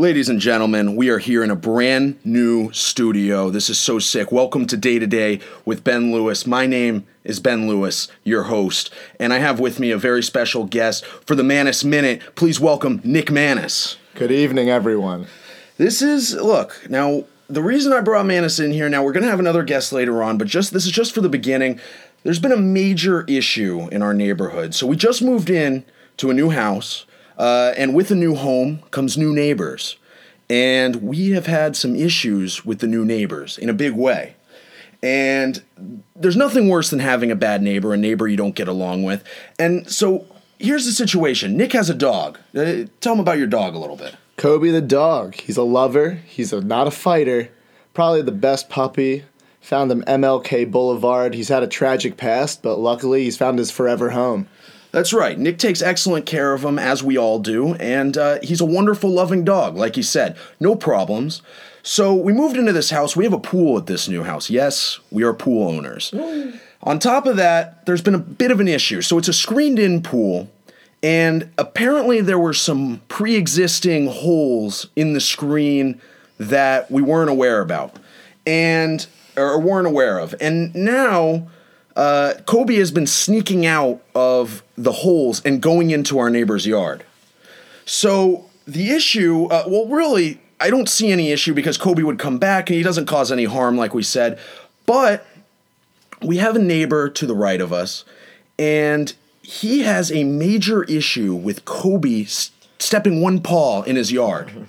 Ladies and gentlemen, we are here in a brand new studio. This is so sick. Welcome to Day to Day with Ben Lewis. My name is Ben Lewis, your host, and I have with me a very special guest for the Manis Minute. Please welcome Nick Manis. Good evening, everyone. This is look now. The reason I brought Manis in here now, we're gonna have another guest later on, but just this is just for the beginning. There's been a major issue in our neighborhood, so we just moved in to a new house. Uh, and with a new home comes new neighbors. And we have had some issues with the new neighbors in a big way. And there's nothing worse than having a bad neighbor, a neighbor you don't get along with. And so here's the situation Nick has a dog. Uh, tell him about your dog a little bit. Kobe the dog. He's a lover. He's a, not a fighter. Probably the best puppy. Found him MLK Boulevard. He's had a tragic past, but luckily he's found his forever home. That's right. Nick takes excellent care of him, as we all do, and uh, he's a wonderful, loving dog, like he said. No problems. So we moved into this house. We have a pool at this new house. Yes, we are pool owners. On top of that, there's been a bit of an issue. So it's a screened in pool, and apparently there were some pre existing holes in the screen that we weren't aware about. And, or weren't aware of. And now, uh, Kobe has been sneaking out of the holes and going into our neighbor's yard. So the issue, uh, well, really, I don't see any issue because Kobe would come back and he doesn't cause any harm, like we said. But we have a neighbor to the right of us, and he has a major issue with Kobe s- stepping one paw in his yard.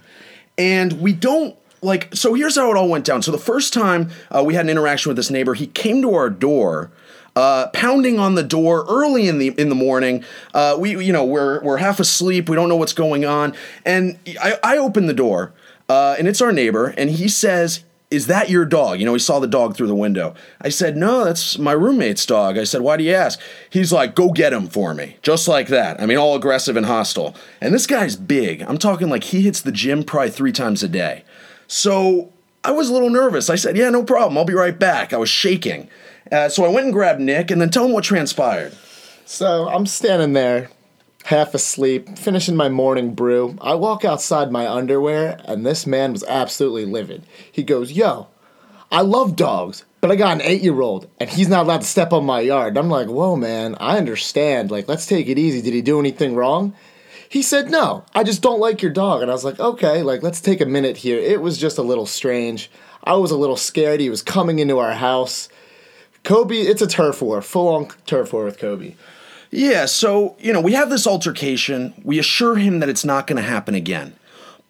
And we don't like, so here's how it all went down. So the first time uh, we had an interaction with this neighbor, he came to our door. Uh, pounding on the door early in the in the morning. Uh, we you know we're we're half asleep. We don't know what's going on, and I, I open the door, uh, and it's our neighbor, and he says, "Is that your dog?" You know, he saw the dog through the window. I said, "No, that's my roommate's dog." I said, "Why do you ask?" He's like, "Go get him for me," just like that. I mean, all aggressive and hostile. And this guy's big. I'm talking like he hits the gym probably three times a day. So I was a little nervous. I said, "Yeah, no problem. I'll be right back." I was shaking. Uh, so I went and grabbed Nick, and then tell him what transpired. So I'm standing there, half asleep, finishing my morning brew. I walk outside my underwear, and this man was absolutely livid. He goes, Yo, I love dogs, but I got an eight year old, and he's not allowed to step on my yard. I'm like, Whoa, man, I understand. Like, let's take it easy. Did he do anything wrong? He said, No, I just don't like your dog. And I was like, Okay, like, let's take a minute here. It was just a little strange. I was a little scared. He was coming into our house. Kobe, it's a turf war, full on turf war with Kobe. Yeah, so, you know, we have this altercation. We assure him that it's not going to happen again.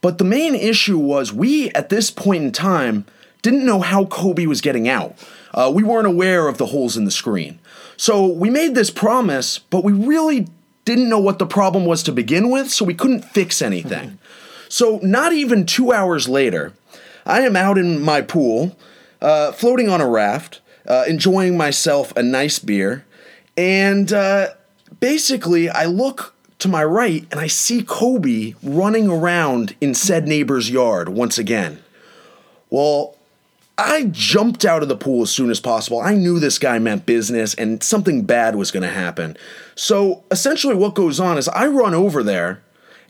But the main issue was we, at this point in time, didn't know how Kobe was getting out. Uh, we weren't aware of the holes in the screen. So we made this promise, but we really didn't know what the problem was to begin with, so we couldn't fix anything. so, not even two hours later, I am out in my pool, uh, floating on a raft, uh, enjoying myself a nice beer, and uh, basically, I look to my right and I see Kobe running around in said neighbor's yard once again. Well, I jumped out of the pool as soon as possible. I knew this guy meant business and something bad was going to happen. So essentially, what goes on is I run over there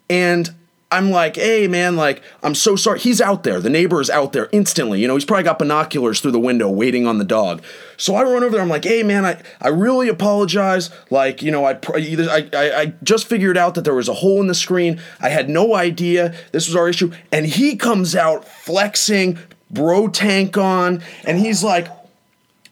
and I'm like, hey man, like, I'm so sorry. He's out there. The neighbor is out there instantly. You know, he's probably got binoculars through the window waiting on the dog. So I run over there. I'm like, hey man, I, I really apologize. Like, you know, I, I, I just figured out that there was a hole in the screen. I had no idea this was our issue. And he comes out flexing, bro tank on, and he's like,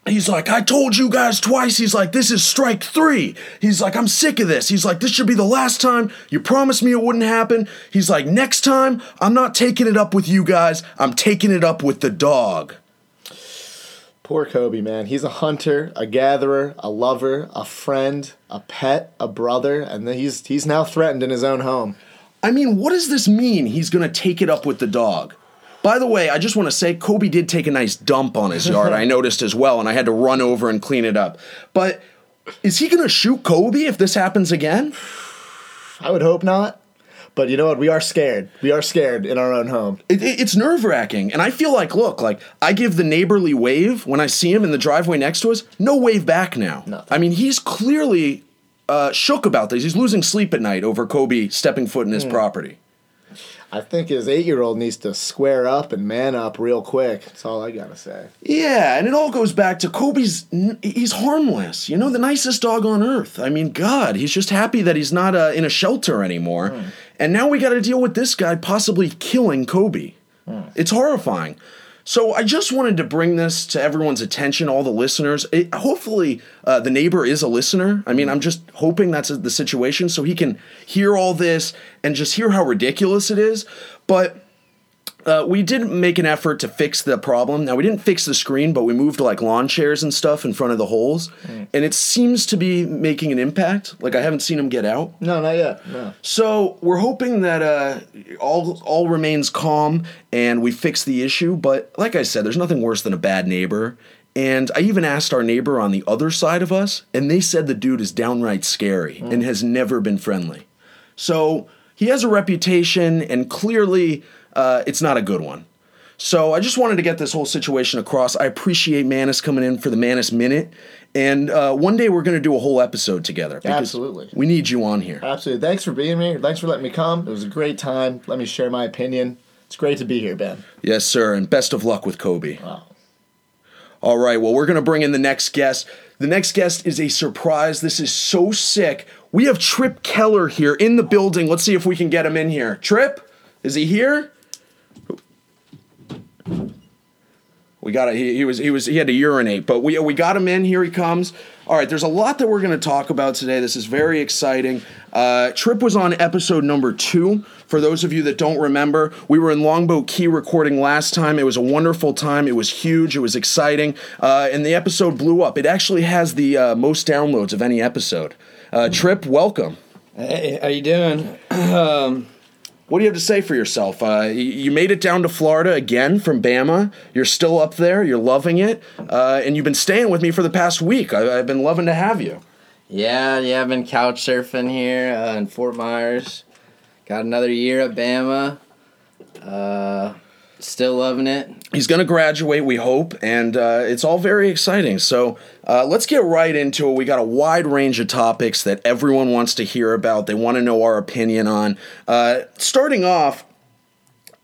He's like, I told you guys twice. He's like, this is strike three. He's like, I'm sick of this. He's like, this should be the last time. You promised me it wouldn't happen. He's like, next time, I'm not taking it up with you guys. I'm taking it up with the dog. Poor Kobe, man. He's a hunter, a gatherer, a lover, a friend, a pet, a brother, and he's he's now threatened in his own home. I mean, what does this mean? He's going to take it up with the dog. By the way, I just want to say Kobe did take a nice dump on his yard. I noticed as well, and I had to run over and clean it up. But is he going to shoot Kobe if this happens again? I would hope not. But you know what? We are scared. We are scared in our own home. It, it- it's nerve wracking, and I feel like, look, like I give the neighborly wave when I see him in the driveway next to us. No wave back now. Nothing. I mean, he's clearly uh, shook about this. He's losing sleep at night over Kobe stepping foot in his property. I think his eight year old needs to square up and man up real quick. That's all I gotta say. Yeah, and it all goes back to Kobe's. He's harmless, you know, the nicest dog on earth. I mean, God, he's just happy that he's not uh, in a shelter anymore. And now we got to deal with this guy possibly killing Kobe. It's horrifying. So I just wanted to bring this to everyone's attention, all the listeners. It, hopefully, uh, the neighbor is a listener. I mean, I'm just hoping that's the situation, so he can hear all this and just hear how ridiculous it is. But uh, we did make an effort to fix the problem. Now we didn't fix the screen, but we moved like lawn chairs and stuff in front of the holes, and it seems to be making an impact. Like I haven't seen them get out. No, not yet. No. So we're hoping that uh, all all remains calm and we fix the issue. But like I said, there's nothing worse than a bad neighbor. And I even asked our neighbor on the other side of us, and they said the dude is downright scary and has never been friendly. So he has a reputation, and clearly uh, it's not a good one. So I just wanted to get this whole situation across. I appreciate Manis coming in for the Manis Minute, and uh, one day we're going to do a whole episode together. Absolutely. we need you on here. Absolutely. Thanks for being here. Thanks for letting me come. It was a great time. Let me share my opinion. It's great to be here, Ben. Yes, sir, and best of luck with Kobe. Wow. All right, well, we're going to bring in the next guest. The next guest is a surprise. This is so sick. We have Trip Keller here in the building. Let's see if we can get him in here. Trip, is he here? We got. He, he was he was he had to urinate, but we we got him in. Here he comes. All right, there's a lot that we're going to talk about today. This is very exciting. Uh, Trip was on episode number two. For those of you that don't remember, we were in Longboat Key recording last time. It was a wonderful time. It was huge. It was exciting, uh, and the episode blew up. It actually has the uh, most downloads of any episode. Uh, Trip, welcome. Hey, how you doing? um, What do you have to say for yourself? Uh, you made it down to Florida again from Bama. You're still up there. You're loving it, uh, and you've been staying with me for the past week. I- I've been loving to have you. yeah, yeah, I've been couch surfing here uh, in Fort Myers. Got another year at Bama. Still loving it. He's going to graduate, we hope, and uh, it's all very exciting. So uh, let's get right into it. We got a wide range of topics that everyone wants to hear about. They want to know our opinion on. Uh, starting off,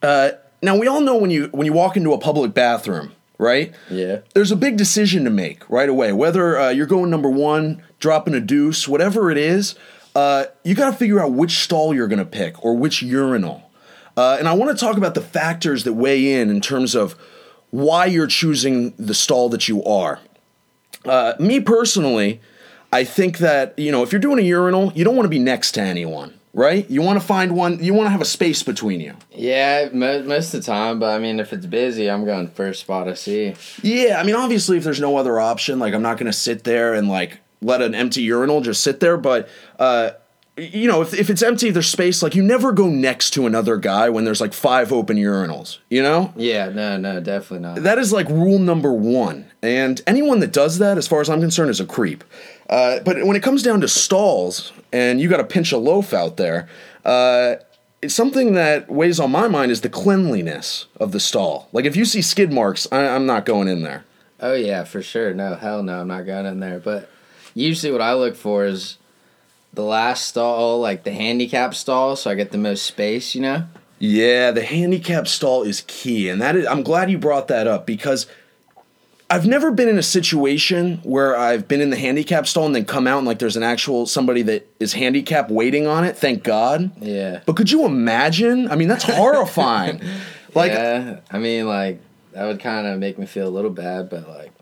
uh, now we all know when you when you walk into a public bathroom, right? Yeah. there's a big decision to make right away. Whether uh, you're going number one, dropping a deuce, whatever it is, uh, you got to figure out which stall you're going to pick or which urinal. Uh, and I want to talk about the factors that weigh in in terms of why you're choosing the stall that you are. Uh, me personally, I think that you know if you're doing a urinal, you don't want to be next to anyone, right? You want to find one. You want to have a space between you. Yeah, mo- most of the time, but I mean, if it's busy, I'm going first spot I see. Yeah, I mean, obviously, if there's no other option, like I'm not gonna sit there and like let an empty urinal just sit there. But uh, you know, if if it's empty, there's space. Like you never go next to another guy when there's like five open urinals. You know, Yeah, no, no, definitely not. that is like rule number one. And anyone that does that, as far as I'm concerned, is a creep. Uh, but when it comes down to stalls, and you got to pinch a loaf out there. Uh, it's something that weighs on my mind is the cleanliness of the stall. Like if you see skid marks, I, I'm not going in there. Oh yeah, for sure. No, hell no, I'm not going in there. But usually, what I look for is the last stall, like the handicap stall, so I get the most space. You know. Yeah, the handicap stall is key, and that is, I'm glad you brought that up because I've never been in a situation where I've been in the handicap stall and then come out and like there's an actual somebody that is handicapped waiting on it. Thank God. Yeah. But could you imagine? I mean, that's horrifying. like, yeah, I mean, like that would kind of make me feel a little bad, but like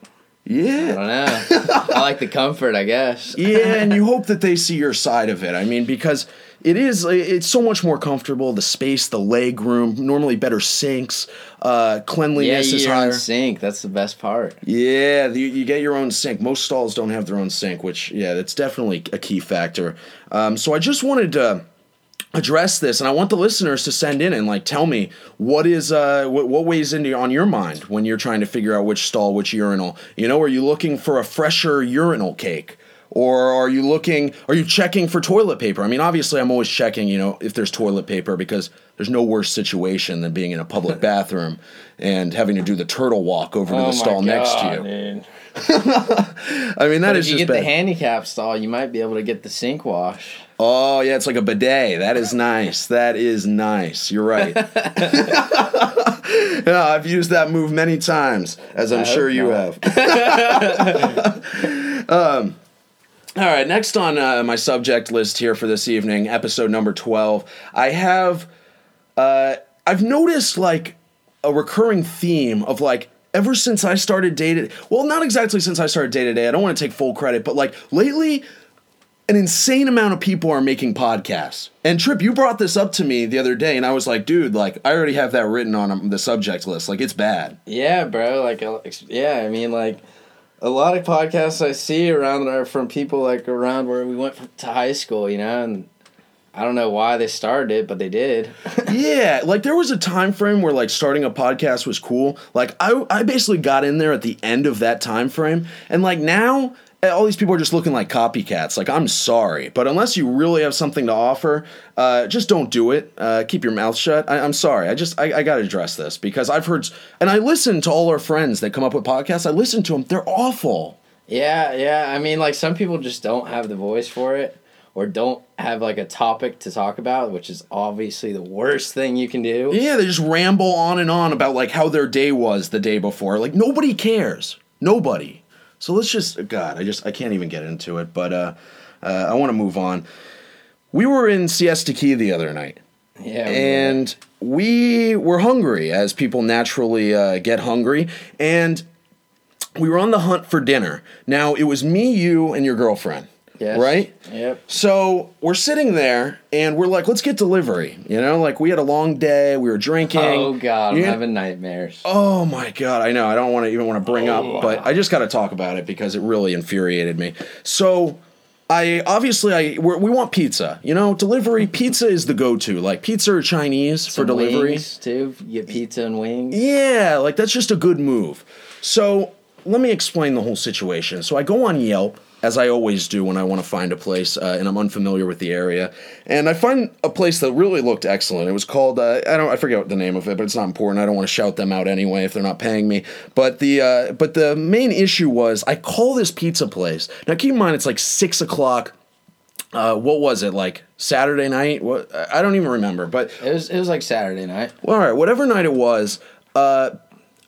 I yeah. don't know. I like the comfort, I guess. yeah, and you hope that they see your side of it. I mean, because it is, it's so much more comfortable. The space, the leg room, normally better sinks, uh, Yeah, cleanliness you is your higher. own sink. That's the best part. Yeah, you, you get your own sink. Most stalls don't have their own sink, which yeah, that's definitely a key factor. Um, so I just wanted to address this, and I want the listeners to send in and like tell me what is uh what, what weighs into on your mind when you're trying to figure out which stall, which urinal. You know, are you looking for a fresher urinal cake? Or are you looking, are you checking for toilet paper? I mean, obviously, I'm always checking, you know, if there's toilet paper because there's no worse situation than being in a public bathroom and having to do the turtle walk over to Oh the stall next to you. Dude. I mean, that But is if you just get the handicap stall, you might be able to get the sink wash. Oh, yeah, it's like a bidet. That is nice. That is nice. You're right. yeah, I've used that move many times, as I'm I sure you not. have. um, all right, next on uh, my subject list here for this evening, episode number 12, I have. Uh, I've noticed like a recurring theme of like ever since I started dating. Well, not exactly since I started day to day. I don't want to take full credit, but like lately, an insane amount of people are making podcasts. And Trip, you brought this up to me the other day, and I was like, dude, like I already have that written on the subject list. Like it's bad. Yeah, bro. Like, uh, yeah. I mean, like, a lot of podcasts I see around are from people like around where we went to high school. You know, and I don't know why they started it, but they did. yeah, like there was a time frame where like starting a podcast was cool. Like I I basically got in there at the end of that time frame, and like now all these people are just looking like copycats. Like I'm sorry, but unless you really have something to offer, uh, just don't do it. Uh, keep your mouth shut. I, I'm sorry. I just I, I got to address this because I've heard and I listen to all our friends that come up with podcasts. I listen to them. They're awful. yeah, yeah. I mean, like, some people just don't have the voice for it, or don't have like a topic to talk about, which is obviously the worst thing you can do. Yeah, they just ramble on and on about like how their day was the day before. Like nobody cares. Nobody. So let's just God, I just I can't even get into it, but uh, uh I want to move on. We were in Siesta Key the other night. Yeah, And we were hungry, as people naturally uh, get hungry, and we were on the hunt for dinner. Now it was me, you, and your girlfriend, Yes. right? Yep. So we're sitting there and we're like, let's get delivery. You know, like we had a long day, we were drinking. Oh God, I'm You- having nightmares. Oh my god, I know. I don't want to even want to bring Oh. up, but I just got to talk about it because it really infuriated me. So, I obviously I we're, we want pizza. You know, delivery pizza is the go-to. Like pizza or Chinese for delivery. wings, too. You get pizza and wings. Yeah, like that's just a good move. So let me explain the whole situation. So I go on Yelp, as I always do when I want to find a place uh, and I'm unfamiliar with the area, and I find a place that really looked excellent. It was called uh, I don't I forget the name of it, but it's not important. I don't want to shout them out anyway if they're not paying me. But the uh, but the main issue was I call this pizza place. Now keep in mind it's like six o'clock. Uh, what was it like Saturday night? What I don't even remember, but It was it was like Saturday night. well, all right, whatever night it was, uh,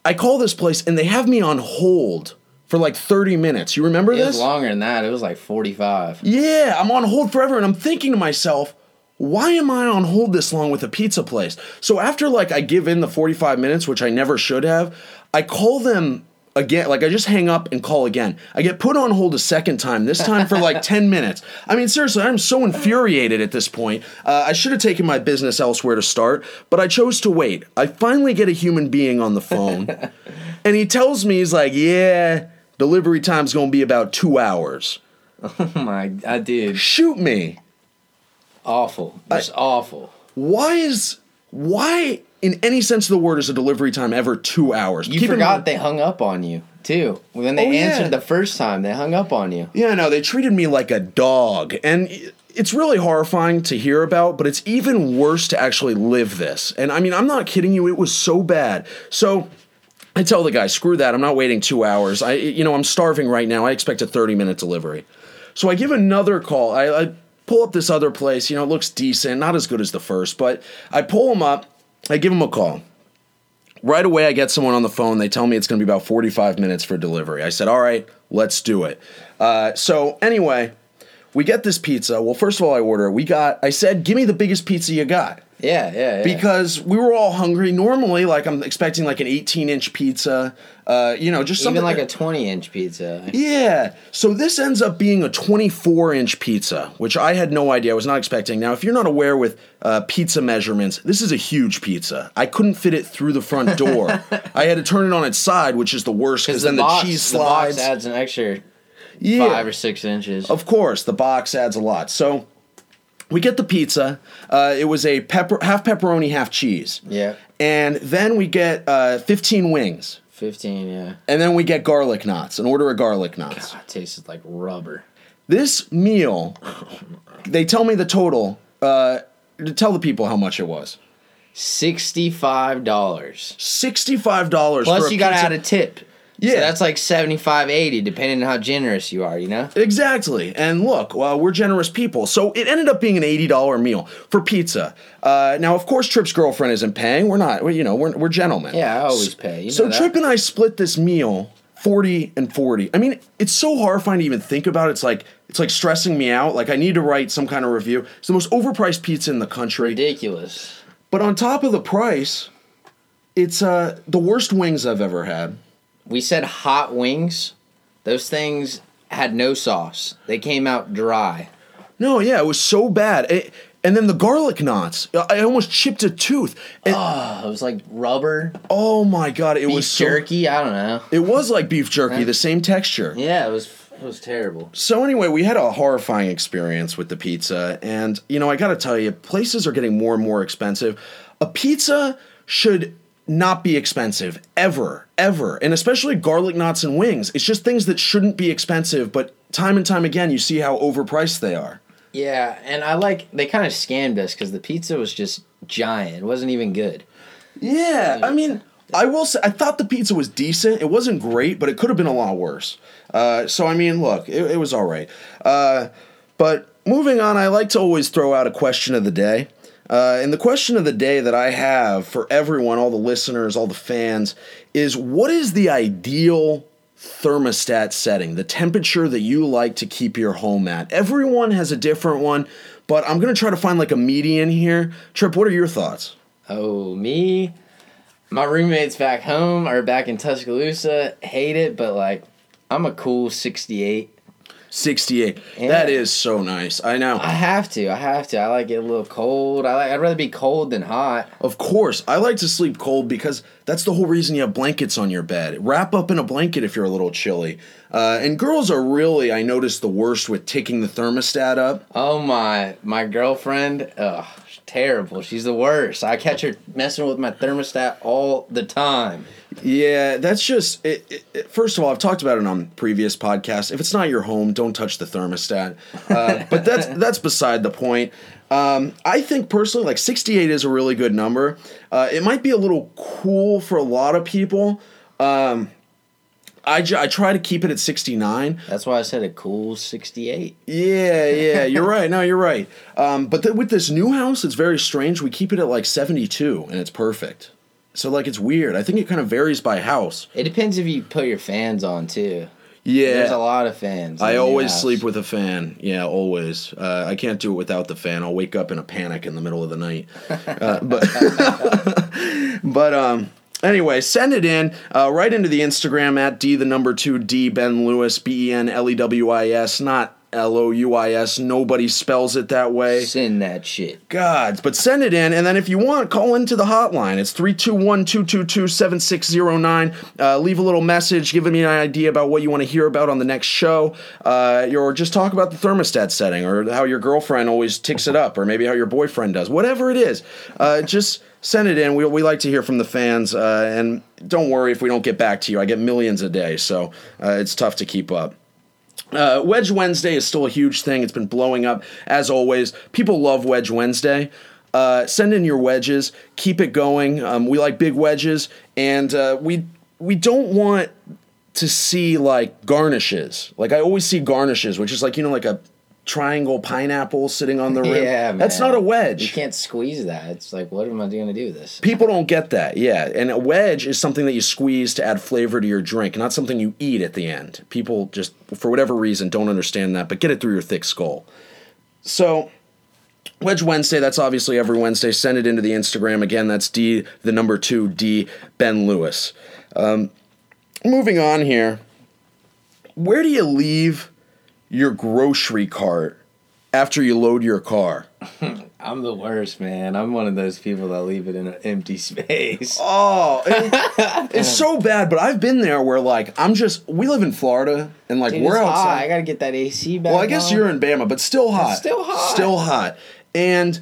I call this place and they have me on hold for like 30 minutes. You remember It this? was longer than that. It was like forty five. Yeah, I'm on hold forever and I'm thinking to myself, why am I on hold this long with a pizza place? So after like I give in the 45 minutes, which I never should have, I call them again like I just hang up and call again. I get put on hold a second time, this time for like 10 minutes. I mean seriously, I'm so infuriated at this point. Uh, I should have taken my business elsewhere to start, but I chose to wait. I finally get a human being on the phone and he tells me he's like, "Yeah, delivery time's going to be about 2 hours." Oh my, I did Shoot me. awful, just awful. why is why in any sense of the word is a delivery time ever two hours? You Keep in forgot mind- they hung up on you too. When they Oh, yeah. answered the first time, they hung up on you. Yeah, no, they treated me like a dog, and i- it's really horrifying to hear about. But it's even worse to actually live this. And I mean, I'm not kidding you; it was so bad. So. I tell the guy, screw that. I'm not waiting two hours. I, you know, I'm starving right now. I expect a 30 minute delivery. So I give another call. I, I pull up this other place. You know, it looks decent, not as good as the first, but I pull him up. I give him a call. Right away, I get someone on the phone. They tell me it's going to be about 45 minutes for delivery. I said, all right, let's do it. Uh, so, anyway, we get this pizza. Well, first of all, I order. We got, I said, give me the biggest pizza you got Yeah, yeah, yeah. because we were all hungry. Normally, like I'm expecting like an 18 inch pizza, uh, you know, just something even like a twenty inch pizza. yeah. So this ends up being a 24 inch pizza, which I had no idea. I was not expecting. Now, if you're not aware with uh, pizza measurements, this is a huge pizza. I couldn't fit it through the front door. I had to turn it on its side, which is the worst because Because then the, the, box, cheese the box slides. adds an extra yeah. five or six inches. Of course, the box adds a lot. So we get the pizza. Uh, it was a pepper, half pepperoni, half cheese. yeah, And then we get uh, 15 wings. fifteen. Yeah, And then we get garlic knots, an order of garlic knots. God, it tasted like rubber. This meal, they tell me the total. Uh, tell the people how much it was. Sixty-five dollars. Sixty-five dollars. Plus, you got to add a tip. Yeah. so that's like 75 80 depending on how generous you are. You know. Exactly. And look, well, we're generous people. So it ended up being an $80 meal for pizza. Uh, now, of course, Trip's girlfriend isn't paying. We're not, you know, we're, we're gentlemen. Yeah, I always So- pay. You so that. Trip and I split this meal 40 and 40. I mean, it's so horrifying to even think about. It's like, it's like stressing me out. Like I need to write some kind of review. It's the most overpriced pizza in the country. ridiculous. But on top of the price, it's uh, the worst wings I've ever had. We said hot wings. Those things had no sauce. They came out dry. No, yeah, it was so bad. It- and then the garlic knots. I almost chipped a tooth. And- Oh, it was like rubber, oh my god, it beef was so, jerky. I don't know. It was like beef jerky, the same texture. Yeah, it was. It was terrible. So anyway, we had a horrifying experience with the pizza, and you know, I got to tell you, places are getting more and more expensive. A pizza should not be expensive ever, ever, and especially garlic knots and wings. It's just things that shouldn't be expensive, but time and time again, you see how overpriced they are. Yeah, and I like they kind of scammed us because the pizza was just giant. It wasn't even good. Yeah, I mean, I will say, I thought the pizza was decent. It wasn't great, but it could have been a lot worse. Uh, so, I mean, look, it, it was all right. Uh, but moving on, I like to always throw out a question of the day. Uh, and the question of the day that I have for everyone, all the listeners, all the fans, is what is the ideal thermostat setting, the temperature that you like to keep your home at? Everyone has a different one, but I'm going to try to find like a median here. Trip, what are your thoughts? Oh, me, my roommates back home are back in Tuscaloosa hate it, but like, I'm a cool 68. 68. Yeah. That is so nice. I know. I have to. I have to. I like it a little cold. I like. I'd rather be cold than hot. Of course, I like to sleep cold because that's the whole reason you have blankets on your bed. Wrap up in a blanket if you're a little chilly. Uh, and girls are really, I noticed, the worst with ticking the thermostat up. Oh my, my girlfriend. Ugh, she's terrible. She's the worst. I catch her messing with my thermostat all the time. Yeah, that's just. It, it, it- first of all, I've talked about it on previous podcasts. If it's not your home, don't touch the thermostat. Uh, but that's that's beside the point. Um, I think personally, like 68 is a really good number. Uh, it might be a little cool for a lot of people. Um, I, j- I try to keep it at 69. That's why I said a cool 68. Yeah, yeah, you're right. No, you're right. Um, but th- with this new house, it's very strange. We keep it at like 72, and it's perfect. So like it's weird. I think it kind of varies by house. It depends if you put your fans on too. Yeah, There's a lot of fans. I always house. sleep with a fan. Yeah, always. Uh, I can't do it without the fan. I'll wake up in a panic in the middle of the night. Uh, but but um. Anyway, send it in uh, right into the Instagram at d the number two d Ben Lewis B E N L E W I S not L O U I S. Nobody spells it that way. Send that shit. Gods, but send it in, and then if you want, call into the hotline. It's 321-222-7609. Uh, leave a little message, giving me an idea about what you want to hear about on the next show, uh, or just talk about the thermostat setting, or how your girlfriend always ticks it up, or maybe how your boyfriend does. Whatever it is, uh, just send it in. We, we like to hear from the fans, uh, and don't worry if we don't get back to you. I get millions a day, so uh, it's tough to keep up. Uh, Wedge Wednesday is still a huge thing. It's been blowing up as always. People love Wedge Wednesday. Uh, send in your wedges. Keep it going. Um, we like big wedges, and uh, we we don't want to see like garnishes. Like I always see garnishes, which is like you know like a triangle pineapple sitting on the rim. Yeah, man. That's not a wedge. You can't squeeze that. It's like, what am I going to do with this? People don't get that, yeah. And a wedge is something that you squeeze to add flavor to your drink, not something you eat at the end. People just, for whatever reason, don't understand that, but get it through your thick skull. So, Wedge Wednesday, that's obviously every Wednesday. Send it into the Instagram. Again, that's D, the number two, D, Ben Lewis. Um, moving on here. Where do you leave your grocery cart after you load your car? I'm the worst, man. I'm one of those people that leave it in an empty space. Oh, it- it's so bad. But I've been there where like I'm just. We live in Florida and like Dude, we're it's hot. outside. I gotta get that AC back. well, I guess on. you're in Bama, but still hot. still hot. Still hot. And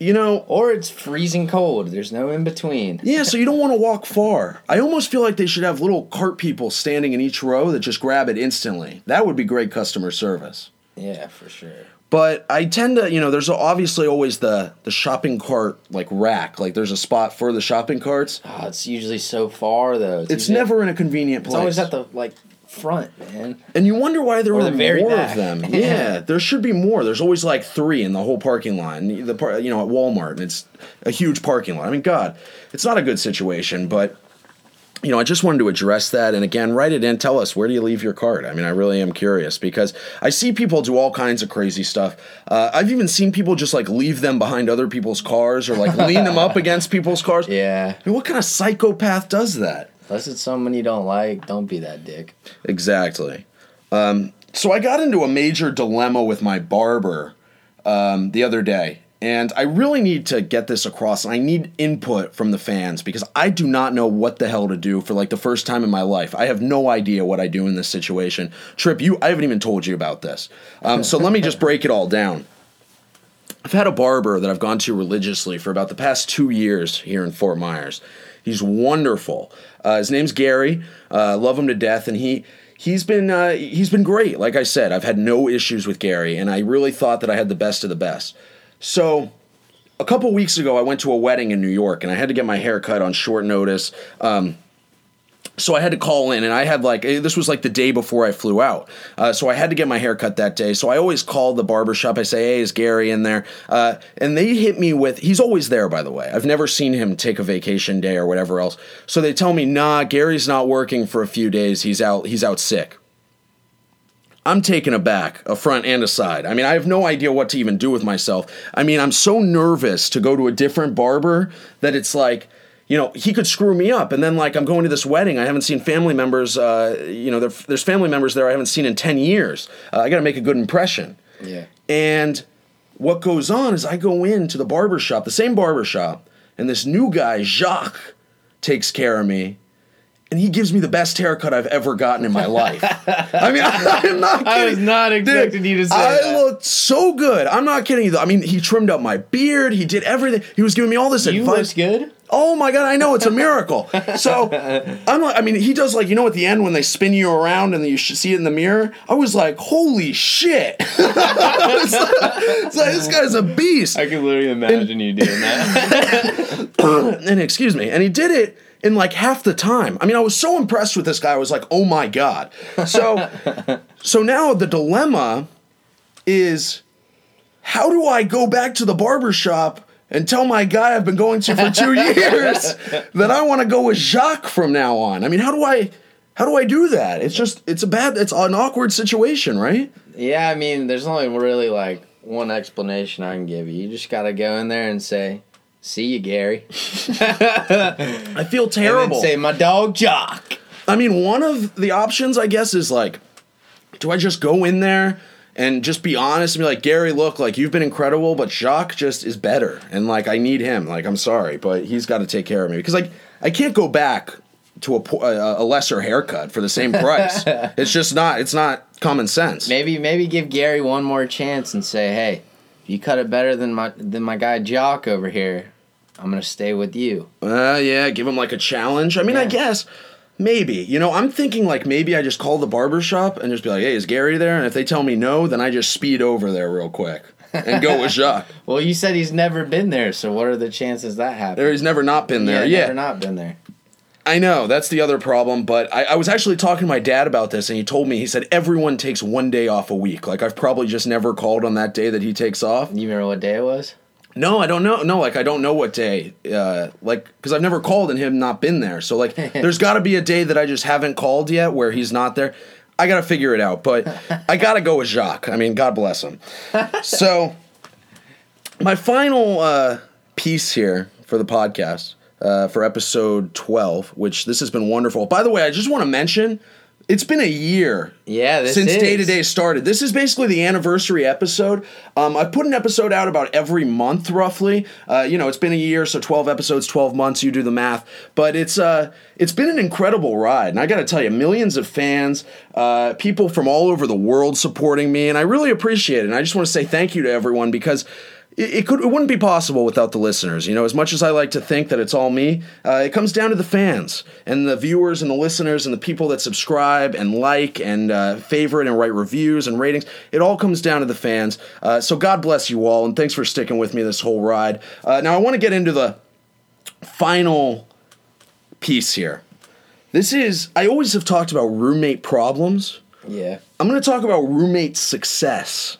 you know, Or it's freezing cold. There's no in between. yeah. So you don't want to walk far. I almost feel like they should have little cart people standing in each row that just grab it instantly. That would be great customer service. Yeah, for sure. But I tend to, you know, there's obviously always the the shopping cart like rack. Like there's a spot for the shopping carts. Oh, it's usually so far though. It's usually- never in a convenient It's place. always at the like front, man. and you wonder why there Or are the more back. of them. Yeah, there should be more. There's always like three in the whole parking lot. The par- you know at Walmart, and it's a huge parking lot. I mean, God, it's not a good situation. But you know, I just wanted to address that. And again, write it in. Tell us where do you leave your card? I mean, I really am curious because I see people do all kinds of crazy stuff. Uh, I've even seen people just like leave them behind other people's cars or like lean them up against people's cars. Yeah. I mean, what kind of psychopath does that? Unless it's someone you don't like, don't be that dick. Exactly. Um, so I got into a major dilemma with my barber um, the other day, and I really need to get this across. And I need input from the fans because I do not know what the hell to do for like the first time in my life. I have no idea what I do in this situation. Trip, you, I haven't even told you about this. Um, so let me just break it all down. I've had a barber that I've gone to religiously for about the past two years here in Fort Myers. He's wonderful. Uh, his name's Gary. Uh, love him to death, and he he's been uh, he's been great. Like I said, I've had no issues with Gary, and I really thought that I had the best of the best. So a couple weeks ago, I went to a wedding in New York, and I had to get my hair cut on short notice. Um, so I had to call in, and I had like eh, this was like the day before I flew out. Uh, so I had to get my hair cut that day. So I always call the barbershop. I say, "Hey, is Gary in there?" Uh, and they hit me with, "He's always there." By the way, I've never seen him take a vacation day or whatever else. So they tell me, "Nah, Gary's not working for a few days. He's out. He's out sick." I'm taken aback, a front and a side. I mean, I have no idea what to even do with myself. I mean, I'm so nervous to go to a different barber that it's like, you know, he could screw me up. And then, like, I'm going to this wedding. I haven't seen family members, uh, you know, there, there's family members there I haven't seen in 10 years. Uh, I got to make a good impression. Yeah. And what goes on is I go into the barber shop, the same barber shop, and this new guy, Jacques, takes care of me. And he gives me the best haircut I've ever gotten in my life. I mean, I, am not kidding. I was not expecting you to say that. I that. looked so good. I'm not kidding you. Though. I mean, he trimmed up my beard. He did everything. He was giving me all this You advice. look good. Oh my god, I know it's a miracle. So I'm like, I mean, he does like you know at the end when they spin you around and you see it in the mirror. I was like, holy shit! I was like, it's like, this guy's a beast. I can literally imagine you doing that. and excuse me, and he did it in like half the time. I mean, I was so impressed with this guy. I was like, oh my god. So, so now the dilemma is, how do I go back to the barber shop? And tell my guy I've been going to for two years that I want to go with Jacques from now on. I mean, how do I, how do I do that? It's just, it's a bad, it's an awkward situation, right? yeah, I mean, there's only really like one explanation I can give you. You just gotta go in there and say, "See you, Gary." I feel terrible. say, "My dog Jock." I mean, one of the options, I guess, is like, do I just go in there and just be honest and be like, Gary, look, like you've been incredible, but Jacques just is better, and like I need him. Like I'm sorry, but he's got to take care of me because like I can't go back to a, a, a lesser haircut for the same price. it's just not. It's not common sense. Maybe maybe give Gary one more chance and say, "Hey, if you cut it better than my than my guy Jock over here, I'm gonna stay with you." Uh, yeah, give him like a challenge. I mean, I guess maybe. You know, I'm thinking like maybe I just call the barber shop and just be like, "Hey, is Gary there?" And if they tell me no, then I just speed over there real quick and go with Jacques. Well, you said he's never been there, so what are the chances that happens? There, he's never not been there. yeah, Yeah, never not been there. I know that's the other problem. But I, I was actually talking to my dad about this, and he told me he said everyone takes one day off a week. Like I've probably just never called on that day that he takes off. You remember what day it was? No, I don't know. No, like I don't know what day. Uh, like because I've never called and him not been there. So like, there's got to be a day that I just haven't called yet where he's not there. I got to figure it out, but I got to go with Jacques. I mean, God bless him. So, my final uh, piece here for the podcast uh, for episode 12, which this has been wonderful. By the way, I just want to mention it's been a year Yeah, this since day to day started. This is basically the anniversary episode. Um, I put an episode out about every month, roughly. Uh, you know, it's been a year, so twelve episodes, twelve months. You do the math, but it's uh, it's been an incredible ride, and I got to tell you, millions of fans, uh, people from all over the world supporting me, and I really appreciate it. And I just want to say thank you to everyone because it, it could it wouldn't be possible without the listeners. You know, as much as I like to think that it's all me, uh, it comes down to the fans and the viewers and the listeners and the people that subscribe and like and uh, favorite and write reviews and ratings. It all comes down to the fans. Uh, so God bless you all, and thanks for sticking with me this whole ride. Uh, now I want to get into the final piece here. This is I always have talked about roommate problems. Yeah. I'm going to talk about roommate success.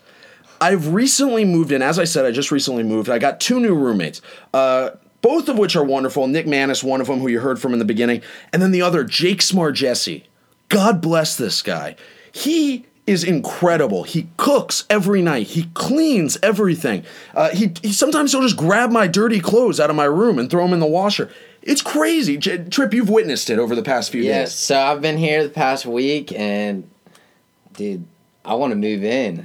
I've recently moved in. As I said, I just recently moved. I got two new roommates, uh, both of which are wonderful. Nick Manis, one of them, who you heard from in the beginning, and then the other, Jake Smargessi. God bless this guy. He is incredible. He cooks every night. He cleans everything. Uh, he, he sometimes he'll just grab my dirty clothes out of my room and throw them in the washer. It's crazy. J- Trip, you've witnessed it over the past few Yes. days. So I've been here the past week, and dude, I want to move in.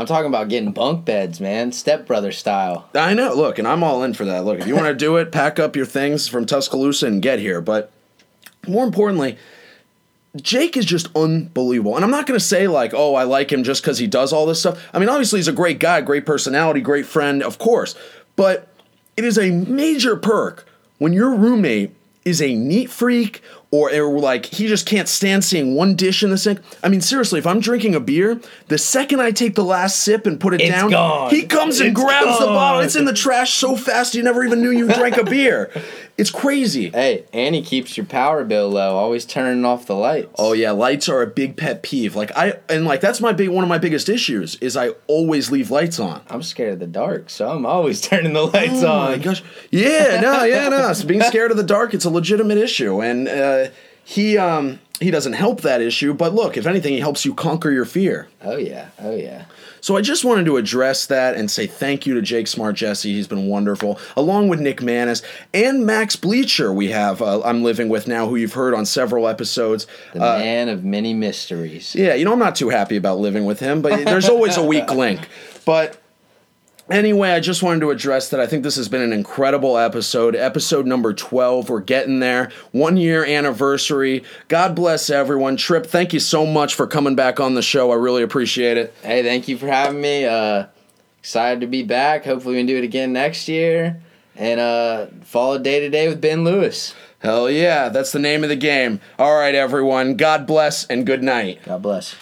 I'm talking about getting bunk beds, man, stepbrother style. I know. Look, and I'm all in for that. Look, if you want to do it, pack up your things from Tuscaloosa and get here. But more importantly, Jake is just unbelievable. And I'm not going to say, like, oh, I like him just because he does all this stuff. I mean, obviously, he's a great guy, great personality, great friend, of course. But it is a major perk when your roommate is a neat freak or, or like he just can't stand seeing one dish in the sink. I mean, seriously, if I'm drinking a beer, the second I take the last sip and put it It's down, gone. he comes and It's grabs the bottle. It's in the trash so fast you never even knew you drank a beer. It's crazy. Hey, and he keeps your power bill low, always turning off the lights. Oh yeah, lights are a big pet peeve. Like I and like that's my big one of my biggest issues is I always leave lights on. I'm scared of the dark, so I'm always turning the lights on. Oh on. my gosh. Yeah, no, yeah, no. So being scared of the dark, it's a legitimate issue, and uh, he um he doesn't help that issue. But look, if anything, he helps you conquer your fear. Oh yeah, oh yeah. So I just wanted to address that and say thank you to Jake Smargessi. He's been wonderful, along with Nick Manis and Max Bleacher. We have uh, I'm living with now, who you've heard on several episodes. The Uh, man of many mysteries. yeah, you know I'm not too happy about living with him, but there's always a weak link. But anyway, I just wanted to address that. I think this has been an incredible episode. Episode number 12. We're getting there. One year anniversary. God bless everyone. Trip, thank you so much for coming back on the show. I really appreciate it. Hey, thank you for having me. Uh, excited to be back. Hopefully, we can do it again next year. And uh, follow day to day with Ben Lewis. Hell yeah, that's the name of the game. All right, everyone. God bless and good night. God bless.